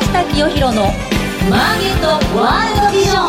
下清弘のマーケットワールドビジョン。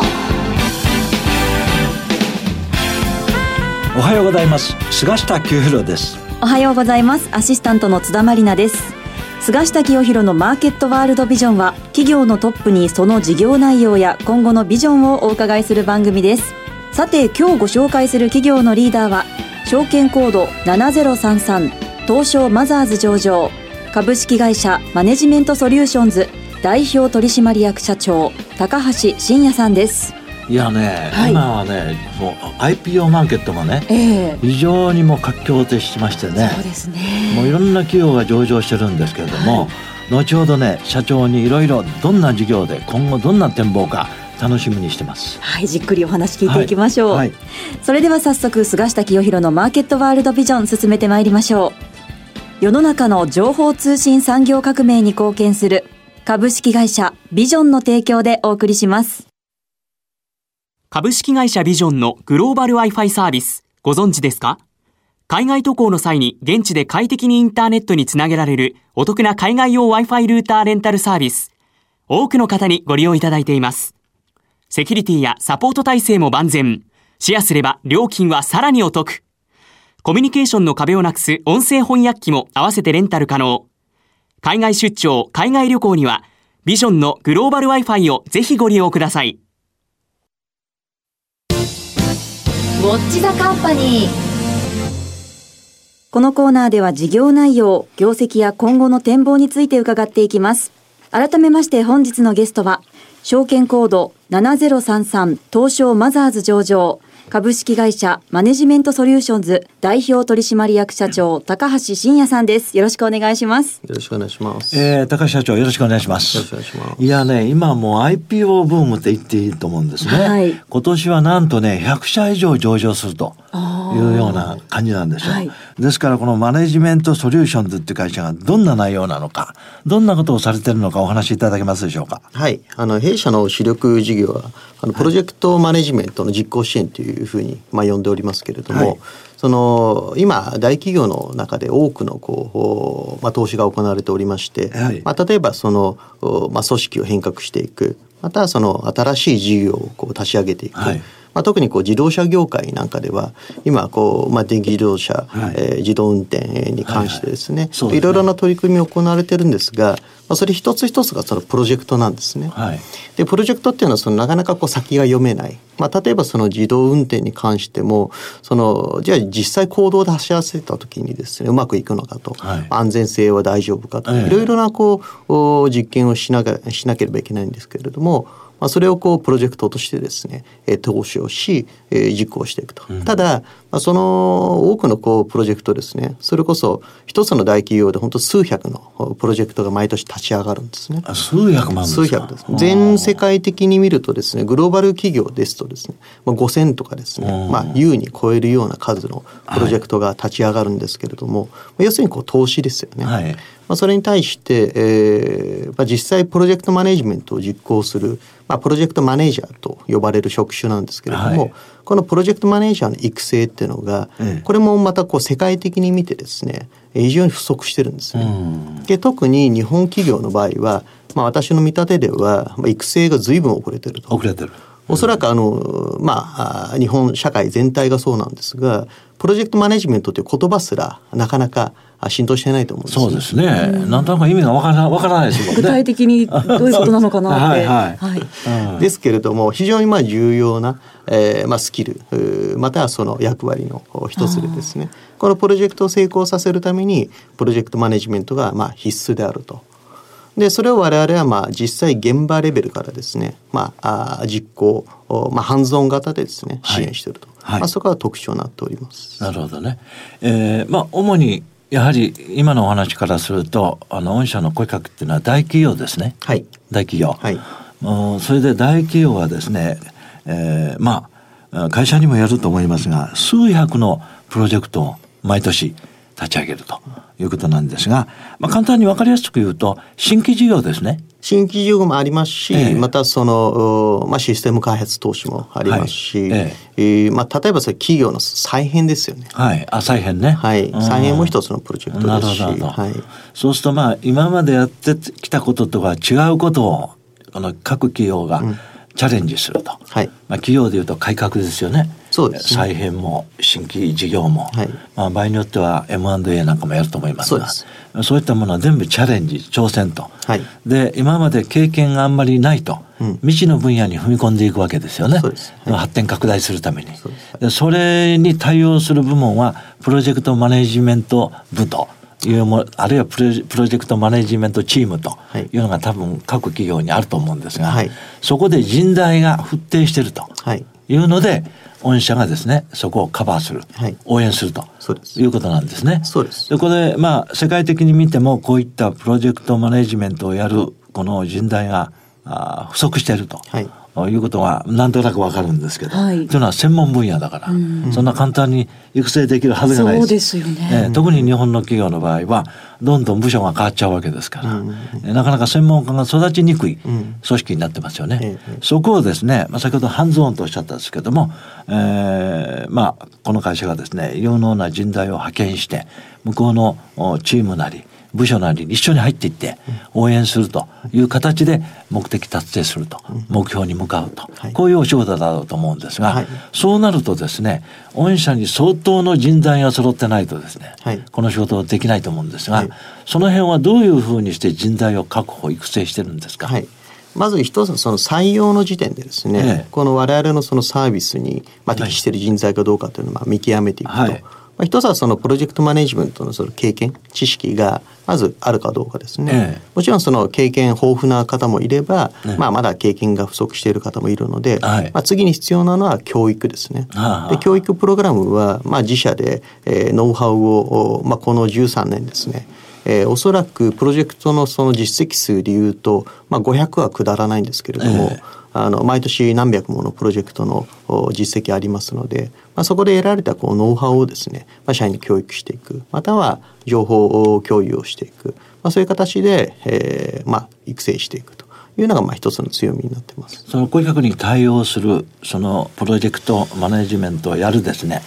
おはようございます。菅下清弘です。おはようございます。アシスタントの津田まりなです。菅下清弘のマーケットワールドビジョンは企業のトップにその事業内容や今後のビジョンをお伺いする番組です。さて今日ご紹介する企業のリーダーは証券コード7033東証マザーズ上場。株式会社マネジメントソリューションズ代表取締役社長高橋真也さんです。いやね、はい、今はねもう IPO マーケットがね、えー、非常にもう活況でしましてねそうですね。もういろんな企業が上場してるんですけれども、はい、後ほどね社長にいろいろどんな事業で今後どんな展望か楽しみにしてます。はいじっくりお話聞いていきましょう、はいはい、それでは早速菅下清弘のマーケットワールドビジョン進めてまいりましょう。世の中の情報通信産業革命に貢献する株式会社ビジョンの提供でお送りします株式会社ビジョンのグローバル Wi-Fi サービスご存知ですか？海外渡航の際に現地で快適にインターネットにつなげられるお得な海外用 Wi-Fi ルーターレンタルサービス多くの方にご利用いただいていますセキュリティやサポート体制も万全。シェアすれば料金はさらにお得。コミュニケーションの壁をなくす音声翻訳機も合わせてレンタル可能。海外出張、海外旅行には、ビジョンのグローバル Wi-Fi をぜひご利用ください。ウォッチザカンパニー。このコーナーでは事業内容、業績や今後の展望について伺っていきます。改めまして本日のゲストは、証券コード7033東証マザーズ上場株式会社マネジメントソリューションズ代表取締役社長高橋真也さんです。よろしくお願いします。よろしくお願いします。えー、高橋社長よろしくお願いします。よろしくお願いします。いやね今もう IPO ブームって言っていいと思うんですね、はい、今年はなんとね100社以上上場するというような感じなんですよ、はい、ですからこのマネジメントソリューションズっていう会社がどんな内容なのかどんなことをされてるのかお話しいただけますでしょうか？はい。あの弊社の主力事業はあのプロジェクトマネジメントの実行支援というふうに、まあ、呼んでおりますけれども、はい、その今大企業の中で多くのこう、まあ、投資が行われておりまして、はい、まあ、例えばその、まあ、組織を変革していくまたその新しい事業をこう立ち上げていく。はいまあ、特にこう自動車業界なんかでは今こう、まあ、電気自動車、はい、えー、自動運転に関してですねはい。はい、いろいろな取り組み行われてるんですが、まあ、それ一つ一つがそのプロジェクトなんですね。はい、でプロジェクトっていうのはそのなかなかこう先が読めない、まあ、例えばその自動運転に関してもそのじゃあ実際行動で走らせた時にですねうまくいくのかと、はい、安全性は大丈夫かと、いろいろなこう実験をしながしなければいけないんですけれどもまあ、それをこうプロジェクトとしてですね、え投資をし、え実行していくと。うん、ただ、まあ、その多くのこうプロジェクトですね、それこそ一つの大企業で本当数百のプロジェクトが毎年立ち上がるんですね。数百万数百です。全世界的に見るとですね、グローバル企業ですとですね、まあ、5000とかですね、まあ優に超えるような数のプロジェクトが立ち上がるんですけれども、はい、要するにこう投資ですよね。はいまあ、それに対して、えーまあ、実際プロジェクトマネジメントを実行する、まあ、プロジェクトマネージャーと呼ばれる職種なんですけれども、はい、このプロジェクトマネージャーの育成っていうのが、ええ、これもまたこう世界的に見てですね非常に不足してるんですね。で特に日本企業の場合は、まあ、私の見立てでは、まあ、育成が随分遅れてると。遅れてるおそらくあの、まあ、日本社会全体がそうなんですが、プロジェクトマネジメントという言葉すらなかなか浸透してないと思うんです、ね、そうですね。うん、なんとなく意味がわからわからないですもんね。具体的にどういうことなのかなって。はいはい。はい、ですけれども非常にまあ重要な、えー、まあスキルまたはその役割の一つでですね。このプロジェクトを成功させるためにプロジェクトマネジメントがまあ必須であると。でそれを我々はまあ実際現場レベルからですね、まあ、あ実行、まあ、ハンズオン型でですね支援していると、はい、まあ、そこが特徴になっております。なるほどね、えーまあ、主にやはり今のお話からするとあの御社の声かけっていうのは大企業ですね、はい、大企業、はい、それで大企業はですね、えー、まあ会社にもよると思いますが数百のプロジェクトを毎年立ち上げるということなんですが、まあ、簡単に分かりやすく言うと新規事業ですね新規事業もありますし、ええ、またその、まあ、システム開発投資もありますし、はい、ええまあ、例えばそれ企業の再編ですよね。はい、あ再編ね。はい、再編も一つのプロジェクトですし。なるほど。はい、そうするとまあ今までやってきたこととは違うことをこの各企業が、うんチャレンジすると、はい、まあ、企業でいうと改革ですよねそうです、ね、再編も新規事業も、はい、まあ、場合によっては M&A なんかもやると思いますがそういったものは全部チャレンジ挑戦と、はい、で今まで経験があんまりないと、うん、未知の分野に踏み込んでいくわけですよね、はい、発展拡大するために。そそれに対応する部門はプロジェクトマネジメント部というもあるいはプロジェクトマネジメントチームというのが多分各企業にあると思うんですが、はい、そこで人材が沸騰しているというので、御社がですねそこをカバーする、はい、応援するということなんですね。そうですでこれまあ世界的に見てもこういったプロジェクトマネジメントをやるこの人材があ不足していると。はいいうことがなんとなくわかるんですけど、はい、というのは専門分野だから、うん、そんな簡単に育成できるはずがないです。そうですよね、えー、特に日本の企業の場合はどんどん部署が変わっちゃうわけですから、うん、なかなか専門家が育ちにくい組織になってますよね。うん、そこをですね、まあ、先ほどハンズオンとおっしゃったんですけども、えー、まあこの会社がですね有能な人材を派遣して向こうのチームなり部署なりに一緒に入っていって応援するという形で目的達成すると、目標に向かうと、こういうお仕事だろうと思うんですが、そうなるとですね御社に相当の人材が揃ってないとですね、この仕事はできないと思うんですが、その辺はどういうふうにして人材を確保育成してるんですか、はい。まず一つその採用の時点でですね、ええ、この我々のそのサービスに、まあ、適している人材かどうかというのをまあ見極めていくと、はい、まあ、一つはそのプロジェクトマネジメントのその経験知識がまずあるかどうかですね、ええ、もちろんその経験豊富な方もいれば、ね、まあ、まだ経験が不足している方もいるので、はい、まあ、次に必要なのは教育ですね。はあ、で教育プログラムは、まあ、自社で、えー、ノウハウを、まあ、この13年ですね。えー、おそらくプロジェクトのその実績数でいうと、まあ、500は下らないんですけれども、えあの毎年何百ものプロジェクトの実績ありますので、まあ、そこで得られたこうノウハウをですね、まあ、社員に教育していくまたは情報共有をしていく、まあ、そういう形で、えーまあ、育成していくと。いうのがまあ一つの強みになってます。その顧客に対応するそのプロジェクトマネジメントをやるですね、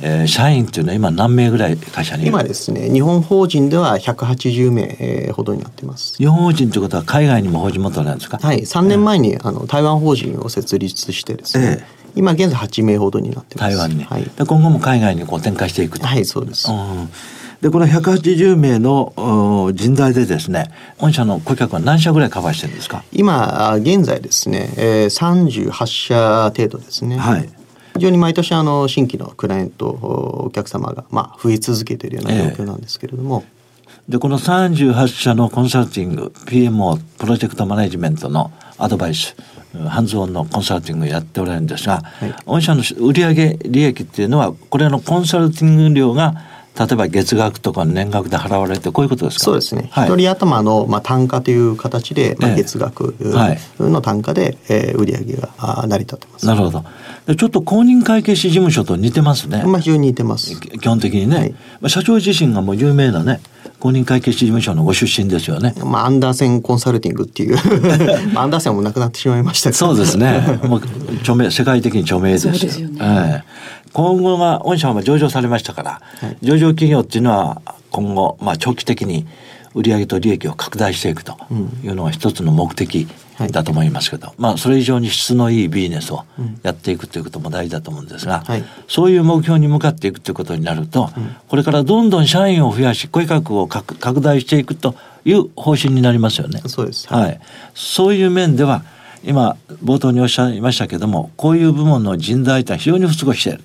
えー、社員っていうのは今何名ぐらい会社に今ですね日本法人では180名ほどになってます。日本法人ということは海外にも法人元なんですか？はい3年前に、あの台湾法人を設立してですね、えー、今現在8名ほどになってます。台湾に、はい、で今後も海外にこう展開していくと。はいそうです、うん。でこの180名の人材でですね御社の顧客は何社ぐらいカバーしてるんですか？今現在ですね、えー、38社程度ですね。はい非常に毎年あの新規のクライアントお客様がまあ増え続けているような状況なんですけれども、えー、でこの38社のコンサルティング PMO プロジェクトマネジメントのアドバイスハンズオンのコンサルティングをやっておられるんですが、はい、御社の売上利益っていうのはこれのコンサルティング料が例えば月額とか年額で払われてこういうことですか？そうですね、はい、一人頭の、まあ、単価という形で、まあ、月額の単価で、えー、売上が成り立ってます。なるほど。ちょっと公認会計士事務所と似てますね。まあ非常に似てます。基本的にね。はい、まあ社長自身がもう有名なね、公認会計士事務所のご出身ですよね。まあアンダーセンコンサルティングっていう まあアンダーセンもなくなってしまいましたそうですね。もう著名世界的に著名です。そうですよね。えー、今後が御社は上場されましたから、はい、上場企業っていうのは今後まあ長期的に売上と利益を拡大していくというのが一つの目的だと思いますけど、はい、まあそれ以上に質のいいビジネスをやっていくということも大事だと思うんですが、はい、そういう目標に向かっていくということになると、うん、これからどんどん社員を増やし顧客を拡大していくという方針になりますよね。そうです、はい、そういう面では今冒頭におっしゃいましたけどもこういう部門の人材とは非常に不足している。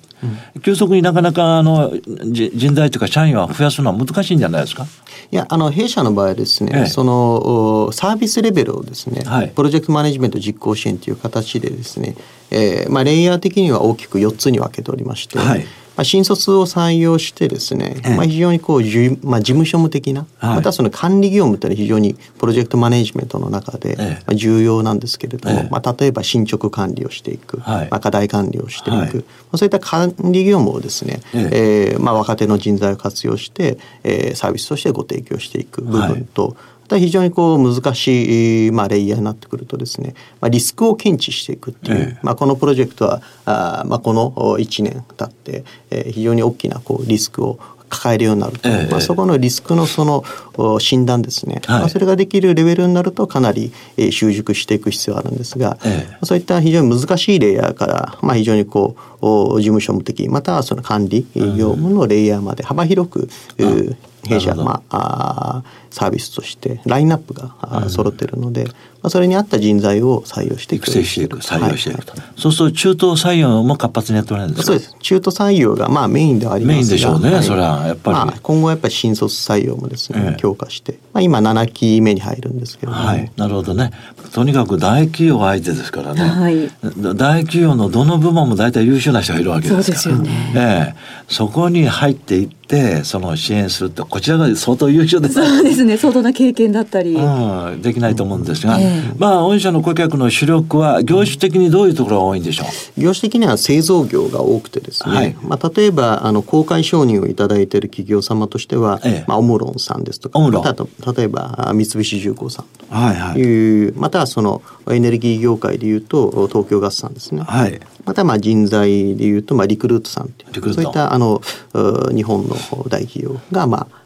うん、急速になかなかあの人材というか社員は増やすのは難しいんじゃないですか？いやあの弊社の場合ですね、ええ、そのサービスレベルをですね、はい、プロジェクトマネジメント実行支援という形でですね、えーまあ、レイヤー的には大きく4つに分けておりまして、はい、まあ、新卒を採用してですね、ええ、まあ、非常にこうじ、まあ、事務所務的な、はい、またその管理業務というのは非常にプロジェクトマネジメントの中で、まあ、重要なんですけれども、まあ、例えば進捗管理をしていく、はい、まあ、課題管理をしていく、はい、まあ、そういった管理業務をですね、ええ。ー、まあ、若手の人材を活用して、えー、サービスとしてご提供していく部分と、ただ非常にこう難しい、まあ、レイヤーになってくるとですね、まあ、リスクを検知していくっていう、ええ、まあ、このプロジェクトはあ、まあ、この1年経って、えー、非常に大きなこうリスクを抱えるようになると、ええ、まあ、そこのリスクのその診断ですね、はい、まあ、それができるレベルになるとかなり、えー、習熟していく必要があるんですが、え、そういった非常に難しいレイヤーから、まあ、非常にこう事務所務的またはその管理業務のレイヤーまで幅広く、うん弊社、まあ、あサービスとしてラインナップが、うん、揃っているので、まあ、それに合った人材を採用していく。育成していく採用していくと、はい、そうすると中途採用も活発にやっておられるんです。そうです。中途採用がまあメインではありますが。メインでしょうね、はい、それはやっぱり、まあ、今後はやっぱり新卒採用もですね、ええ、強化して、まあ、今7期目に入るんですけれども、はい、なるほどね。とにかく大企業相手ですからね、はい、大企業のどの部門も大体優秀な人がいるわけですから。そうですよね、ええ、そこに入っていってその支援するってこちらが相当優秀です、そうですね。相当な経験だったり、うん、できないと思うんですが、えー、まあ御社の顧客の主力は業種的にどういうところが多いんでしょう？業種的には製造業が多くてですね、はい、まあ、例えばあの公開承認をいただいている企業様としては、えー、まあ、オムロンさんですとかまた例えば三菱重工さんという、はいはい、またはそのエネルギー業界でいうと東京ガスさんですね、はい、またまあ人材でいうとまあリクルートさんという。そういったあの日本の大企業がまあ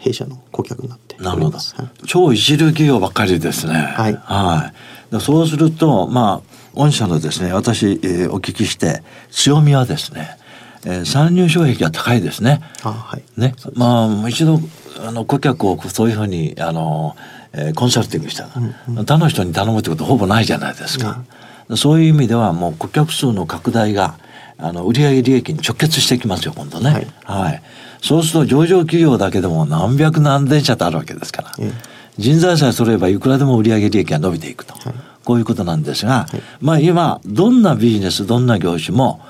弊社の顧客になっております。はい、超一流企業ばっかりですね。はい。はい。そうするとまあ御社のですね私、えー、お聞きして強みはですね、えー、参入障壁が高いですね。あはい。ねまあ一度あの顧客をそういうふうにあの、えー、コンサルティングしたら、うんうん、他の人に頼むってことほぼないじゃないですか。うん、そういう意味ではもう顧客数の拡大があの売上利益に直結してきますよ今度ね。はい、はい。そうすると上場企業だけでも何百何千社とあるわけですから、うん、人材さえ揃えばいくらでも売上利益が伸びていくと、はい、こういうことなんですが、はい、まあ今どんなビジネスどんな業種も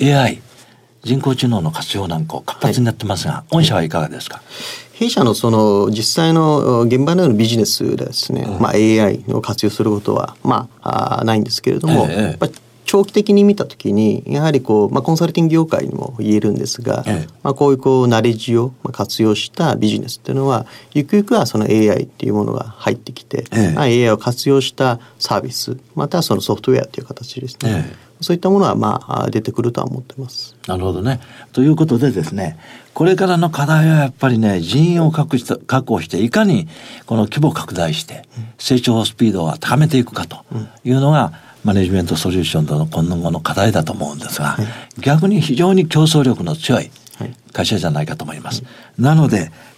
AI 人工知能の活用なんか活発になってますが、御社はいかがですか、弊社のその実際の現場のビジネスでですね、うん、まあ AI を活用することはまあないんですけれども、ええ、長期的に見た時にやはりこう、まあ、コンサルティング業界にも言えるんですが、ええ、まあ、こういうこうナレッジを活用したビジネスっていうのはゆくゆくはその AI っていうものが入ってきて、ええ、まあ、AI を活用したサービスまたはそのソフトウェアという形ですね、そういったものはまあ出てくるとは思ってます。なるほどね。ということでですね、これからの課題はやっぱりね、人員を確確保して、いかにこの規模拡大して、成長スピードを高めていくかというのが、うんマネジメントソリューションとの今後の課題だと思うんですが、はい、逆に非常に競争力の強い会社じゃないかと思います。はい、なので結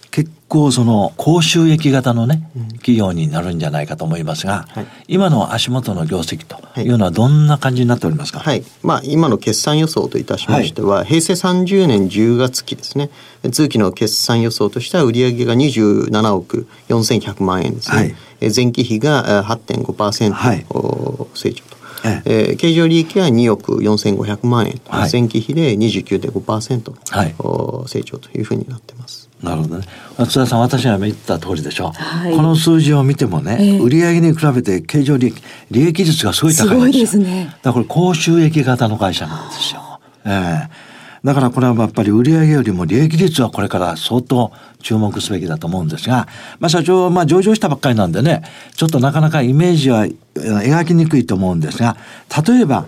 構その高収益型のね、企業になるんじゃないかと思いますが、はい、今の足元の業績というのはどんな感じになっておりますか、はい、まあ、今の決算予想といたしましては、はい、平成30年10月期ですね。通期の決算予想としては売上が27億4100万円ですね、はい、前期比が8.5%、はい、成長と。ええ。ー、経常利益は2億4500万円、はい、前期比で29.5%の、はい、成長というふうになってます。なるほどね。津田さん、私が言った通りでしょ。はい、この数字を見てもね、えー、売上に比べて経常利益、利益率がすごい高いんですよ。すね。だからこれ高収益型の会社なんですよ。ええーだからこれはやっぱり売上よりも利益率はこれから相当注目すべきだと思うんですが、まあ社長はまあ上場したばっかりなんでね、ちょっとなかなかイメージは描きにくいと思うんですが、例えば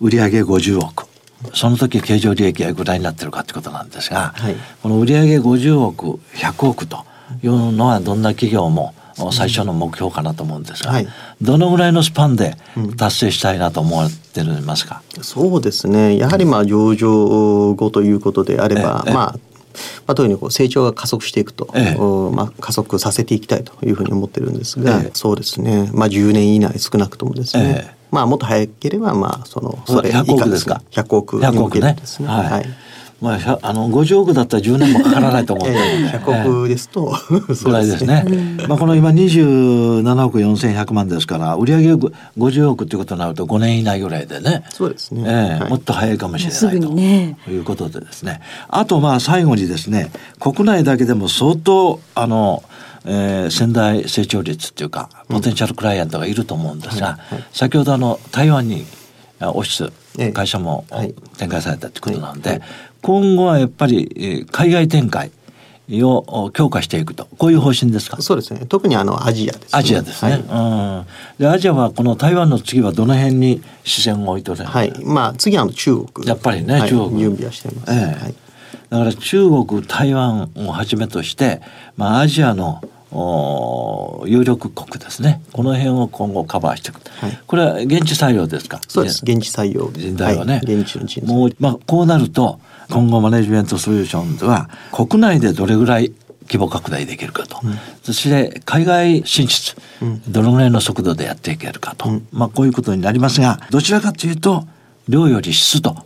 売上50億。その時経常利益はぐらいになってるかってことなんですが、はい、この売上50億、100億というのはどんな企業も最初の目標かなと思うんですが、はい、どのぐらいのスパンで達成したいなと思ってますか、うん、そうですね。やはりまあ上場後ということであれば、まあまあ、特にこう成長が加速していくと、ええ、まあ、加速させていきたいというふうに思ってるんですが、え、そうですね、まあ、10年以内少なくともですね、まあ、もっと早ければまあそのそれ以下ですか。100億に向けてですね。はい、はい。まあ、あの50億だったら10年もかからないと思うんで、100億ですと、ぐらいですね。まあこの今27億4100万ですから売上50億っていうことになると5年以内ぐらいでね。そうですね、えーもっと早いかもしれないと、ね、いうことでですね。あとまあ最後にですね国内だけでも相当あのえー、仙台成長率っていうかポテンシャルクライアントがいると思うんですが、うんはい、先ほどあの台湾にオフィス会社も展開されたってことなんで、今後はやっぱり海外展開を強化していくとこういう方針ですか？そうですね。特にあのアジアですね。アジアですね、はい、うん。でアジアはこの台湾の次はどの辺に視線を置いておられる？はい。まあ次は中国。やっぱりね、中国。準備はしてます、えー、はい。だから中国台湾をはじめとして、まあ、アジアの有力国ですね。この辺を今後カバーしていく、はい、これは現地採用ですか？そうです。現地採用。人材はね、はい、現地の人材。もう、まあ、こうなると今後マネジメントソリューションズは国内でどれぐらい規模拡大できるかと、うん、そして海外進出、うん、どのぐらいの速度でやっていけるかと、うん、まあこういうことになりますがどちらかというと量より質と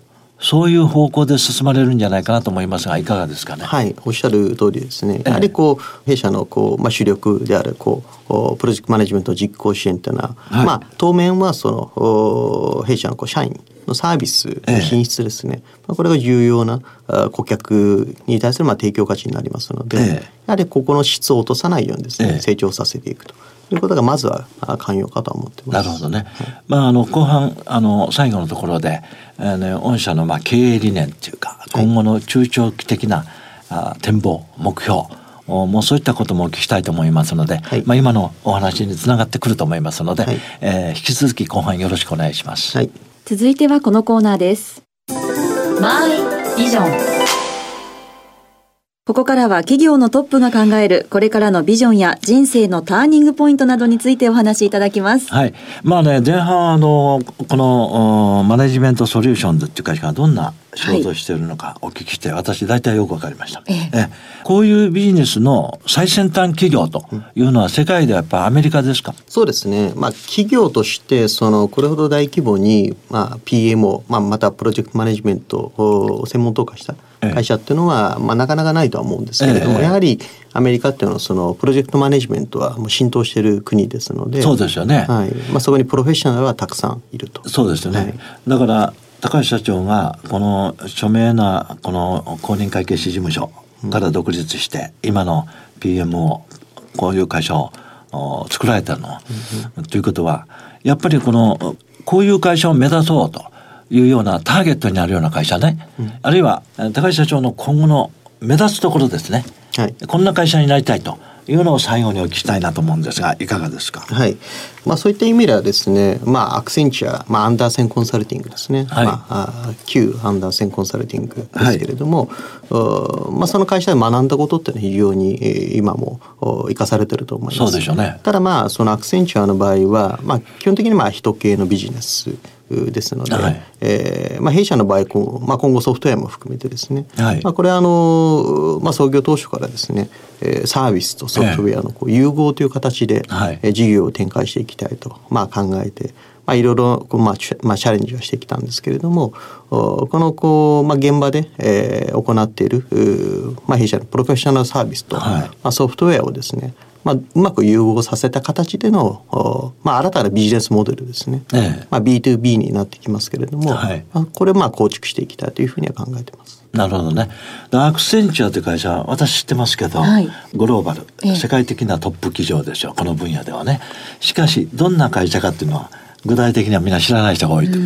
そういう方向で進まれるんじゃないかなと思いますがいかがですかね？はい、おっしゃる通りですね。やはりこう弊社のこうまあ主力であるこうプロジェクトマネジメント実行支援というのは、はい、まあ当面はその弊社のこう社員のサービスの品質ですね、ええ、これが重要な顧客に対するまあ提供価値になりますので、え、やはりここの質を落とさないようにですね、成長させていくと。いうことがまずは寛容かと思ってなるほどね。はい、まああの後半あの最後のところで、あの御社のまあ経営理念っていうか今後の中長期的な、あ展望目標。もうそういったこともお聞きしたいと思いますので、はい、まあ今のお話につながってくると思いますので、はい、えー、引き続き後半よろしくお願いします。はい、続いてはこのコーナーです。マイビジョン。ここからは企業のトップが考えるこれからのビジョンや人生のターニングポイントなどについてお話しいただきます。はい。まあね、前半あの、このマネジメントソリューションズっていう会社がどんな仕事をしているのかお聞きして、はい、私大体よくわかりました、ええこういうビジネスの最先端企業というのは世界ではやっぱアメリカですか？そうですね。まあ企業としてそのこれほど大規模にまあ PMO、まあまたプロジェクトマネジメントを専門特化した会社っていうのは、まあ、なかなかないとは思うんですけれども、やはりアメリカっていうのはそのプロジェクトマネジメントはもう浸透している国ですのでそうですよね、はい。まあ、そこにプロフェッショナルはたくさんいると。そうですよね、はい、だから高橋社長がこの著名なこの公認会計士事務所から独立して、今の PMO こういう会社を作られたの、うん、ということはやっぱりこのこういう会社を目指そうというようなターゲットになるような会社ね、うん、あるいは高橋社長の今後の目立つところですね、はい、こんな会社になりたいというのを最後にお聞きしたいなと思うんですがいかがですか？はい。まあそういった意味ではですね、まあアクセンチャー、まあアンダーセンコンサルティングですね。はい、まあ旧アンダーセンコンサルティングですけれども、はい、まあその会社で学んだことっていうのは非常に、えー、今も生かされてると思います。そうでしょうね。ただまあそのアクセンチャーの場合は、まあ基本的にまあ人系のビジネス。ですので、はい、えー、まあ、弊社の場合今,、まあ、今後ソフトウェアも含めてですね、はい、まあ、これはあの、まあ、創業当初からですね、えー、サービスとソフトウェアのこう融合という形で、はい、事業を展開していきたいと、まあ、考えて、まあ、いろいろ、まあまあ、チャレンジはしてきたんですけれどもこのこう、まあ、現場で、えー、行っている、まあ、弊社のプロフェッショナルサービスと、はい、まあ、ソフトウェアをですねまあ、うまく融合させた形での、まあ、新たなビジネスモデルですね、ええまあ、B2B になってきますけれども、はい、まあ、これをまあ構築していきたいというふうには考えてます。なるほどね。アクセンチュアという会社私知ってますけど、はい、グローバル、世界的なトップ企業ですよこの分野ではね。しかしどんな会社かっていうのは具体的にはみんな知らない人が多いと。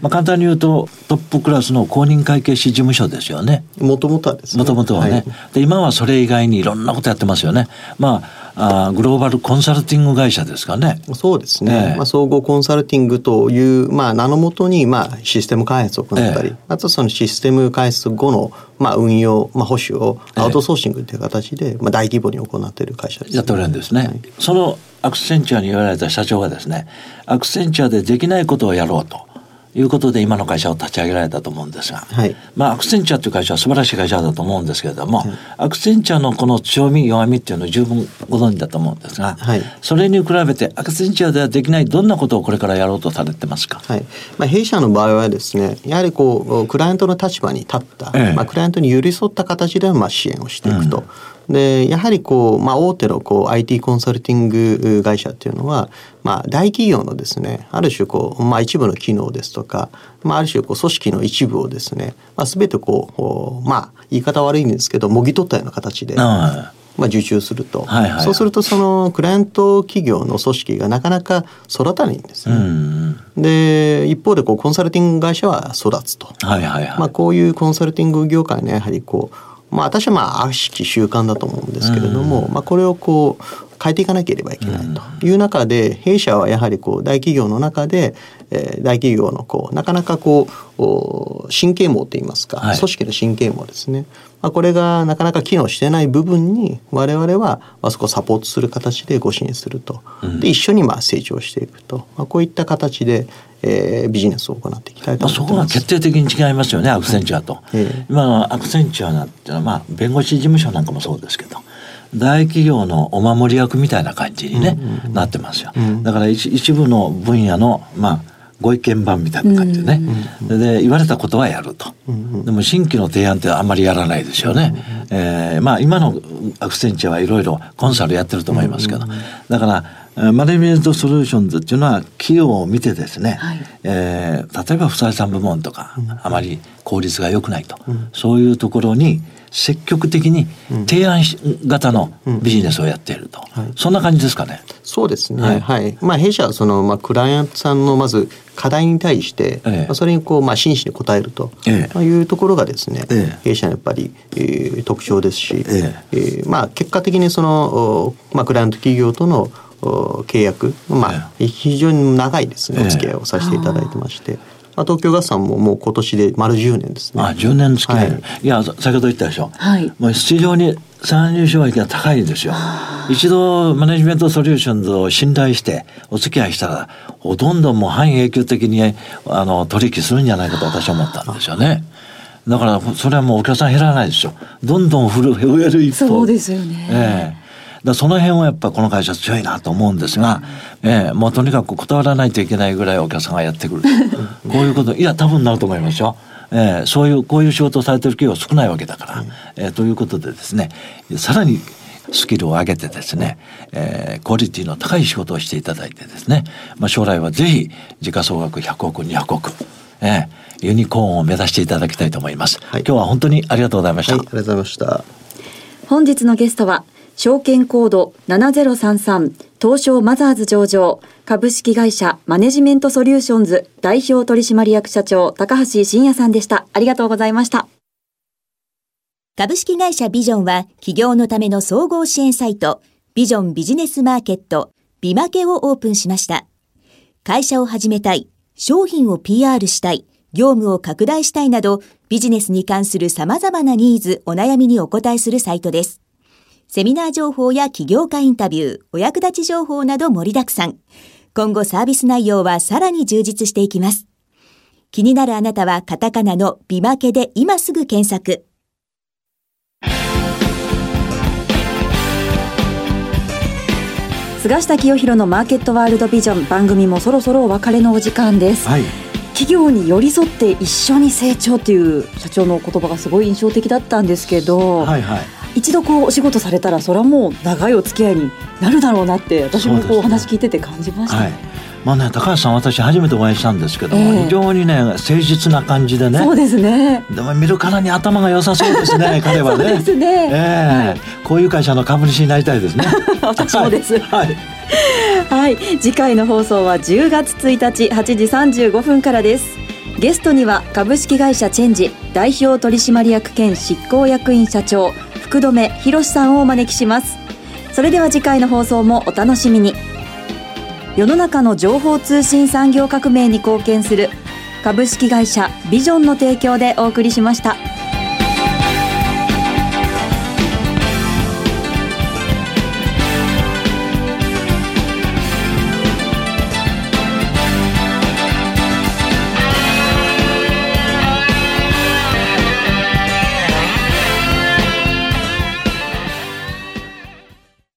まあ、簡単に言うとトップクラスの公認会計士事務所ですよね。もともとはですね。もともとはね、はい、で。今はそれ以外にいろんなことやってますよね。まああグローバルコンサルティング会社ですかね。そうですね。えー、まあ、総合コンサルティングという、まあ、名のもとに、まあ、システム開発を行ったり、えー、あとそのシステム開発後の、まあ、運用、まあ、保守をアウトソーシングという形で、えー、まあ、大規模に行っている会社です、ね、やっておられるんですね。はい、そのアクセンチュアに言われた社長がですね、アクセンチュアでできないことをやろうと。いうことで今の会社を立ち上げられたと思うんですが、はい、まあアクセンチャーという会社は素晴らしい会社だと思うんですけれども、はい、アクセンチャーのこの強み弱みっていうのを十分ご存知だと思うんですが、はい、それに比べてアクセンチャーではできないどんなことをこれからやろうとされてますか、はい。まあ、弊社の場合はですねやはりこうクライアントの立場に立った、ええ、まあ、クライアントに寄り添った形でまあ支援をしていくと。うんでやはりこう、まあ、大手のこう IT コンサルティング会社っていうのは、まあ、大企業のですねある種こう、まあ、一部の機能ですとか、まあ、ある種こう組織の一部をですね、まあ、全てこうまあ言い方悪いんですけどもぎ取ったような形で。まあ、受注すると、はいはい、そうするとそのクライアント企業の組織がなかなか育たないんですね。で一方でこうコンサルティング会社は育つと、はいはいはい、まあ、こういうコンサルティング業界のやはりこうまあ私はまあ悪しき習慣だと思うんですけれども、まあこれをこう変えていかなければいけないという中で、弊社はやはりこう大企業の中で、えー、大企業のこうなかなかこう神経網といいますか、はい、組織の神経網ですね、まあ、これがなかなか機能してない部分に我々はまあそこをサポートする形でご支援すると、うん、で一緒にまあ成長していくと、まあ、こういった形で、えー、ビジネスを行っていきたいと思います。そこが決定的に違いますよねアクセンチュアと、はい、今のアクセンチュアなんていうのは、まあ、弁護士事務所なんかもそうですけど大企業のお守り役みたいな感じにね、うんうん、なってますよ。だから一一部の分野のまあご意見番みたいな感じでね、うん、で言われたことはやると、うん、でも新規の提案ってあんまりやらないですよね、うん、えー、まあ今のアクセンチャーはいろいろコンサルやってると思いますけど、だからマネジメントソリューションズっていうのは企業を見てですね、はい、えー、例えば不採算部門とか、あまり効率が良くないと、そういうところに積極的に提案型のビジネスをやっていると、うんはい、そんな感じですかね。そうですね。はい。はい、まあ弊社はそのまあクライアントさんのまず課題に対して、ええ、まあそれにこうまあ真摯に応えると、ええ、いうところがですね、ええ、弊社のやっぱり、えー、特徴ですし、ええ。えー、まあ結果的にそのまあクライアント企業との契約、まあ、非常に長いですね、お付き合いをさせていただいてまして。まあ、東京ガスさんももう今年で丸10年ですね。あ10年付き合い、はい、いや先ほど言ったでしょ、はい、もう非常に参入障壁が高いんですよ。一度マネジメントソリューションズを信頼してお付き合いしたらほとんどもう半永久的にあの取引するんじゃないかと私は思ったんですよね。だからそれはもうお客さん減らないですよ。どんどん増える一方。そうですよね。ええだその辺はやっぱこの会社強いなと思うんですが、えー、もうとにかく断らないといけないぐらいお客さんがやってくる。こういうこと、いや、多分なると思いますよ。えー、そういう、こういう仕事をされてる企業少ないわけだから、えー、ということでですね、さらにスキルを上げてですね、えー、クオリティの高い仕事をしていただいてですね、まあ、将来はぜひ時価総額100億200億、えー、ユニコーンを目指していただきたいと思います、はい、今日は本当にありがとうございました、はい、ありがとうございました。本日のゲストは証券コード7033東証マザーズ上場株式会社マネジメントソリューションズ代表取締役社長高橋真也さんでした。ありがとうございました。株式会社ビジョンは企業のための総合支援サイトビジョンビジネスマーケットビマケをオープンしました。会社を始めたい、商品を PR したい、業務を拡大したいなどビジネスに関する様々なニーズ、お悩みにお答えするサイトです。セミナー情報や起業家インタビュー、お役立ち情報など盛りだくさん。今後サービス内容はさらに充実していきます。気になるあなたはカタカナのビマケで今すぐ検索。菅下清弘のマーケットワールドビジョン番組もそろそろお別れのお時間です。はい企業に寄り添って一緒に成長という社長の言葉がすごい印象的だったんですけど、はいはい、一度こうお仕事されたらそれはもう長いお付き合いになるだろうなって私もこうお話聞いてて感じました、ね、はい。まあね、高橋さん私初めてお会いしたんですけども、えー、非常にね誠実な感じでね。そうですね。でも見るからに頭が良さそうですね 彼はね。そうですね、えー、はい、こういう会社の株主になりたいですね。私もです、はい、はい、次回の放送は10月1日8時35分からです。ゲストには株式会社チェンジ代表取締役兼執行役員社長福留博さんをお招きしますそれでは次回の放送もお楽しみに世の中の情報通信産業革命に貢献する株式会社ビジョンの提供でお送りしました。